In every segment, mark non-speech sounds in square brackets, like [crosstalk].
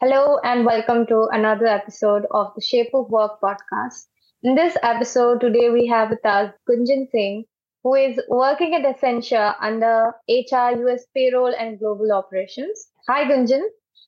Hello, and welcome to another episode of the Shape of Work podcast. In this episode, today we have with us Gunjan Singh, who is working at Accenture under HR, US payroll, and global operations. Hi, Gunjan.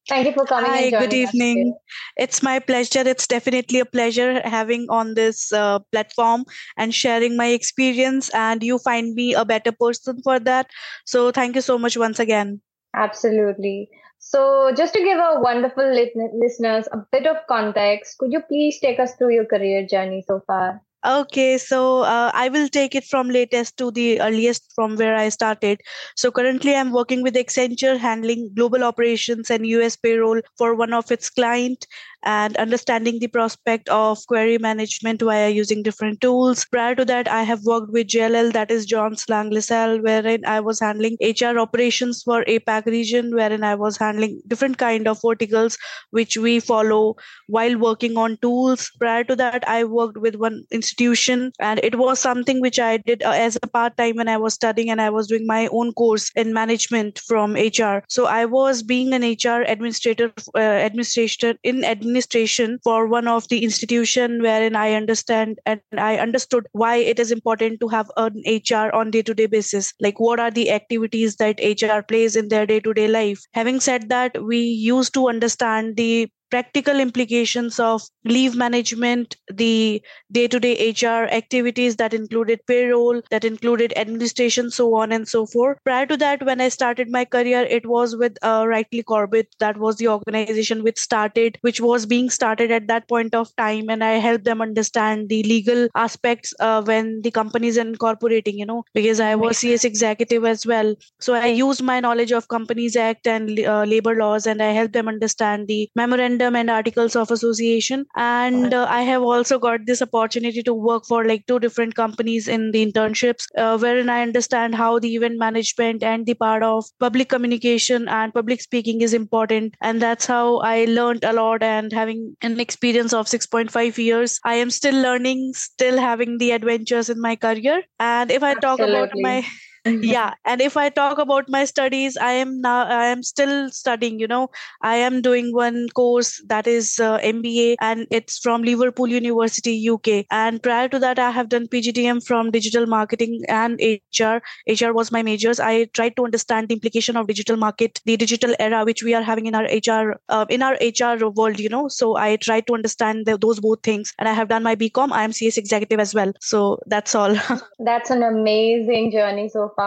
Thank you for coming. Hi, good evening. It's my pleasure. It's definitely a pleasure having on this uh, platform and sharing my experience. And you find me a better person for that. So thank you so much once again. Absolutely. So, just to give our wonderful listeners a bit of context, could you please take us through your career journey so far? Okay, so uh, I will take it from latest to the earliest from where I started. So currently, I'm working with Accenture, handling global operations and US payroll for one of its client, and understanding the prospect of query management via using different tools. Prior to that, I have worked with JLL, that is Jones Lang LaSalle, wherein I was handling HR operations for APAC region, wherein I was handling different kind of verticals which we follow while working on tools. Prior to that, I worked with one institution, and it was something which I did uh, as a part time when I was studying, and I was doing my own course in management from HR. So I was being an HR administrator, uh, administrator in administration administration for one of the institution wherein I understand and I understood why it is important to have an HR on day to day basis. Like what are the activities that HR plays in their day to day life. Having said that, we used to understand the practical implications of leave management, the day to day HR activities that included payroll, that included administration, so on and so forth. Prior to that, when I started my career, it was with uh, Rightly Corbett. That was the organization which started, which was being started at that point of time. And I helped them understand the legal aspects uh, when the company is incorporating, you know, because I was CS executive as well. So I used my knowledge of Companies Act and uh, labor laws and I helped them understand the memorandum and articles of association. And uh, i have also got this opportunity to work for like two different companies in the internships uh, wherein i understand how the event management and the part of public communication and public speaking is important. And that's how i learned a lot. And having an experience of 6.5 years i am still learning still having the adventures in my career. And if i talk Absolutely. about my [laughs] yeah and if i talk about my studies i am now i am still studying you know. I am doing one course that is uh, mba and it's from liverpool university uk and prior to that i have done pgdm from digital marketing and hr hr was my majors. I tried to understand the implication of digital market the digital era which we are having in our hr uh, in our hr world you know. So i tried to understand the, those both things and i have done my bcom i am cs executive as well. So that's all. [laughs] That's an amazing journey so far.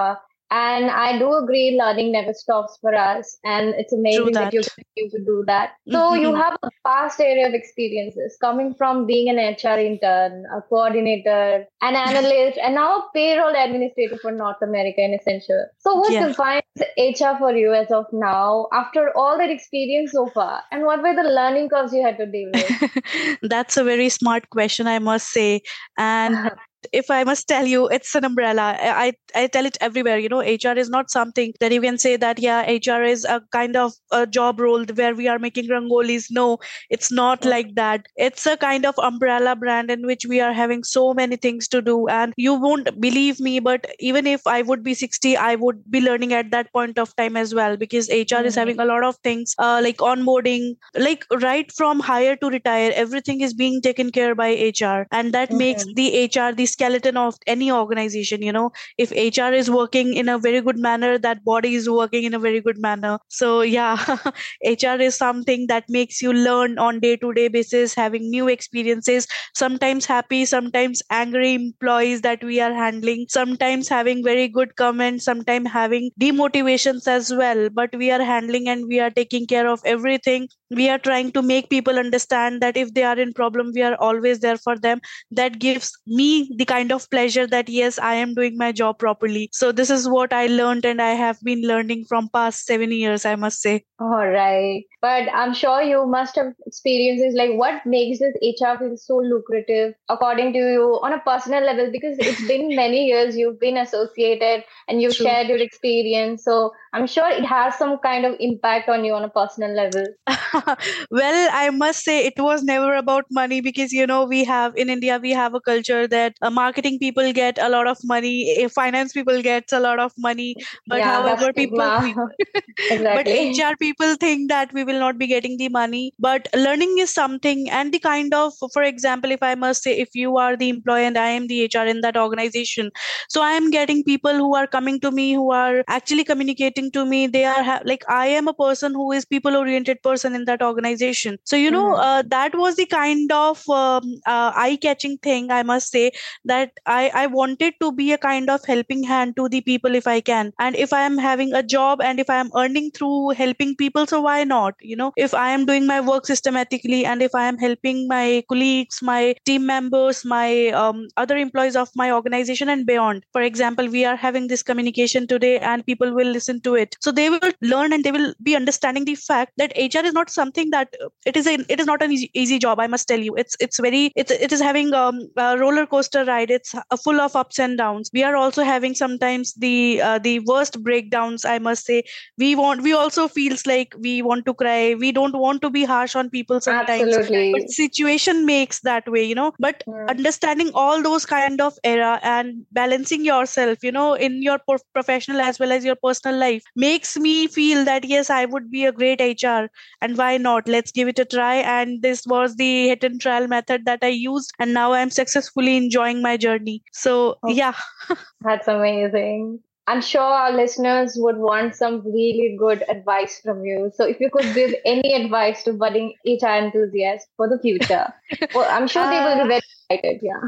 And I do agree, learning never stops for us. And it's amazing that. that. you continue to do that. So mm-hmm. you have a vast area of experiences coming from being an HR intern, a coordinator, an [laughs] analyst, and now a payroll administrator for North America in Accenture. So what yeah. defines HR for you as of now after all that experience so far? And what were the learning curves you had to deal with? [laughs] That's a very smart question, I must say. And [laughs] if I must tell you, it's an umbrella. I, I tell it everywhere. You know, HR is not something that you can say that, yeah, HR is a kind of a job role where we are making rangolis. No, it's not like that. It's a kind of umbrella brand in which we are having so many things to do. And you won't believe me, but even if I would be 60, I would be learning at that point of time as well because HR mm-hmm. is having a lot of things uh, like onboarding, like right from hire to retire, everything is being taken care by HR. And that mm-hmm. makes the HR the skeleton of any organization you know. If hr is working in a very good manner that body is working in a very good manner. So yeah [laughs] hr is something that makes you learn on day to day basis having new experiences sometimes happy sometimes angry employees that we are handling sometimes having very good comments sometimes having demotivations as well. But we are handling and we are taking care of everything we are trying to make people understand that if they are in problem we are always there for them. That gives me the kind of pleasure that yes i am doing my job properly. So this is what i learned and i have been learning from past 7 years i must say. All right. But i'm sure you must have experiences like what makes this hr feel so lucrative according to you on a personal level? Because it's [laughs] been many years you've been associated and you've True. shared your experience. So i'm sure it has some kind of impact on you on a personal level [laughs] [laughs] well i must say it was never about money because you know we have in india we have a culture that uh, marketing people get a lot of money eh, finance people get a lot of money. But yeah, however people [laughs] exactly. but hr people think that we will not be getting the money. But learning is something and the kind of for example if i must say if you are the employee and i am the hr in that organization so i am getting people who are coming to me who are actually communicating to me. They are ha- like i am a person who is people oriented person in that organization. So you know mm-hmm. uh, that was the kind of um, uh, eye catching thing i must say that i i wanted to be a kind of helping hand to the people if i can. And if i am having a job and if i am earning through helping people so why not? You know if i am doing my work systematically and if i am helping my colleagues my team members my um, other employees of my organization and beyond. For example we are having this communication today and people will listen to it. So they will learn and they will be understanding the fact that hr is not something that it is a it is not an easy, easy job i must tell you. It's it's very it's it is having um, a roller coaster ride. It's full of ups and downs. We are also having sometimes the uh, the worst breakdowns i must say. We want we also feels like we want to cry. We don't want to be harsh on people sometimes. Absolutely. but situation makes that way you know. But yeah. understanding all those kind of era and balancing yourself you know in your professional as well as your personal life makes me feel that yes i would be a great hr and why not? Let's give it a try. And this was the hit and trial method that i used. And now i'm successfully enjoying my journey. So oh, yeah. [laughs] That's amazing. I'm sure our listeners would want some really good advice from you. So if you could give any advice to budding hr enthusiasts for the future. [laughs] Well i'm sure they will be uh, very excited yeah.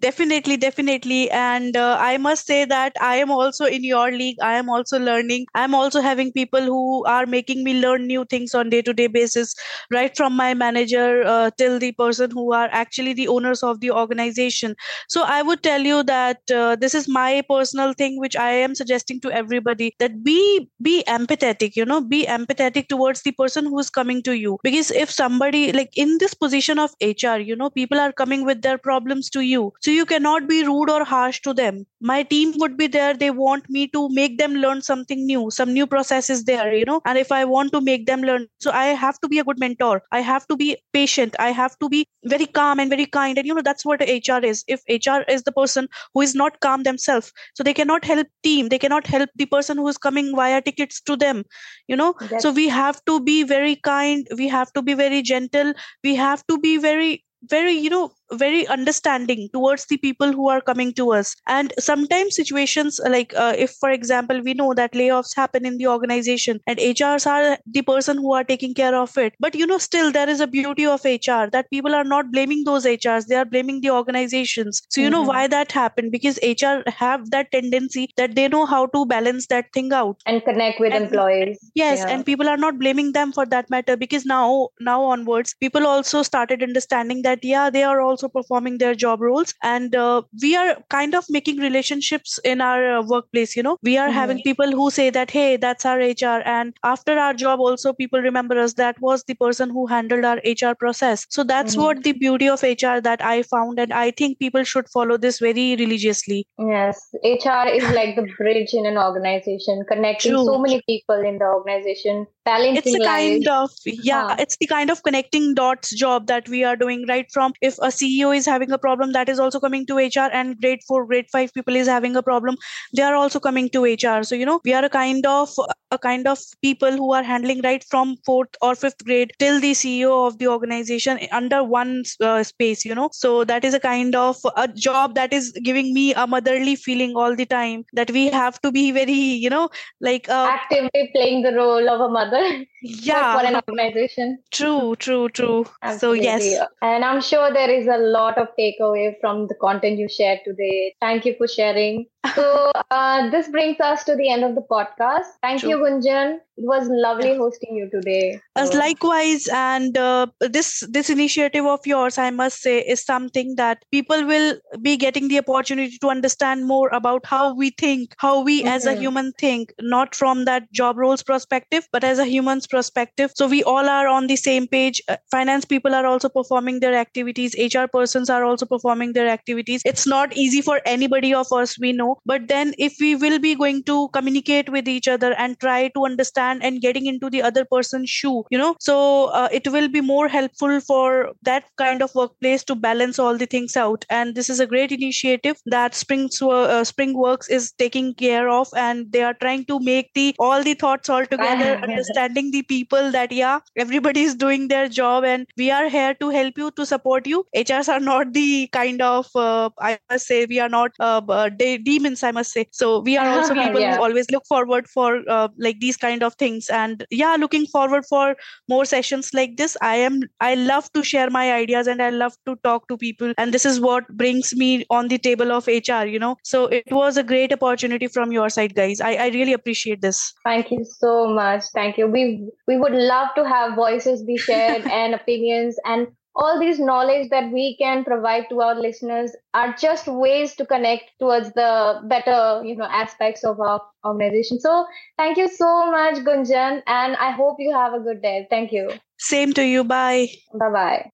Definitely definitely. And uh, i must say that i am also in your league. I am also learning. I'm also having people who are making me learn new things on day to day basis right from my manager uh, till the person who are actually the owners of the organization. So i would tell you that uh, this is my personal thing which i am suggesting to everybody that be be empathetic you know be empathetic towards the person who is coming to you. Because if somebody like in this position of hr you know people are coming with their problems to you. So you cannot be rude or harsh to them. My team would be there. They want me to make them learn something new some new process is there you know. And if i want to make them learn so i have to be a good mentor. I have to be patient. I have to be very calm and very kind. And you know that's what hr is. If hr is the person who is not calm themselves so they cannot help team. They cannot help the person who is coming via tickets to them you know. Yes. so we have to be very kind. We have to be very gentle. We have to be very very you know very understanding towards the people who are coming to us. And sometimes situations like uh, if for example we know that layoffs happen in the organization and hrs are the person who are taking care of it. But you know still there is a beauty of hr that people are not blaming those hrs they are blaming the organizations. So you mm-hmm. know why that happened? Because hr have that tendency that they know how to balance that thing out. And connect with and, employees. Yes yeah. and people are not blaming them for that matter because now now onwards people also started understanding that yeah they are also also performing their job roles. And uh, we are kind of making relationships in our uh, workplace you know. We are mm-hmm. having people who say that hey that's our hr and after our job also people remember us. That was the person who handled our hr process. So that's mm-hmm. what the beauty of hr that i found. And i think people should follow this very religiously. Yes. Hr is like the bridge in an organization connecting True. so many people in the organization balancing it's life. kind of yeah huh. it's the kind of connecting dots job that we are doing right from if a ceo is having a problem that is also coming to hr and grade 4 grade 5 people is having a problem they are also coming to hr so you know we are a kind of a kind of people who are handling right from fourth or fifth grade till the ceo of the organization under one uh, space you know? So that is a kind of a job that is giving me a motherly feeling all the time that we have to be very you know like uh, actively playing the role of a mother [laughs] yeah for an organization true true true Absolutely. so yes and i'm sure there is a lot of takeaway from the content you shared today thank you for sharing [laughs] so uh, this brings us to the end of the podcast thank true. you gunjan it was lovely hosting you today as so. likewise and uh, this this initiative of yours i must say is something that people will be getting the opportunity to understand more about how we think how we mm-hmm. as a mm-hmm. human think not from that job roles perspective but as a human's perspective. So we all are on the same page. Uh, finance people are also performing their activities. Hr persons are also performing their activities. It's not easy for anybody of us we know. But then if we will be going to communicate with each other and try to understand and getting into the other person's shoe you know. So uh, it will be more helpful for that kind of workplace to balance all the things out. And this is a great initiative that spring uh, Springworks is taking care of. And they are trying to make the all the thoughts all together understanding the people that yeah everybody is doing their job and we are here to help you to support you. Hrs are not the kind of uh, i must say we are not uh, uh de- demons i must say. So we are also [laughs] people yeah. who always look forward for uh, like these kind of things. And yeah looking forward for more sessions like this. I am i love to share my ideas and i love to talk to people. And this is what brings me on the table of hr you know. So it was a great opportunity from your side guys. I, I really appreciate this. Thank you so much. Thank you. We we would love to have voices be shared [laughs] and opinions and all these knowledge that we can provide to our listeners are just ways to connect towards the better you know aspects of our organization. So thank you so much gunjan and i hope you have a good day. Thank you. Same to you. Bye. Bye bye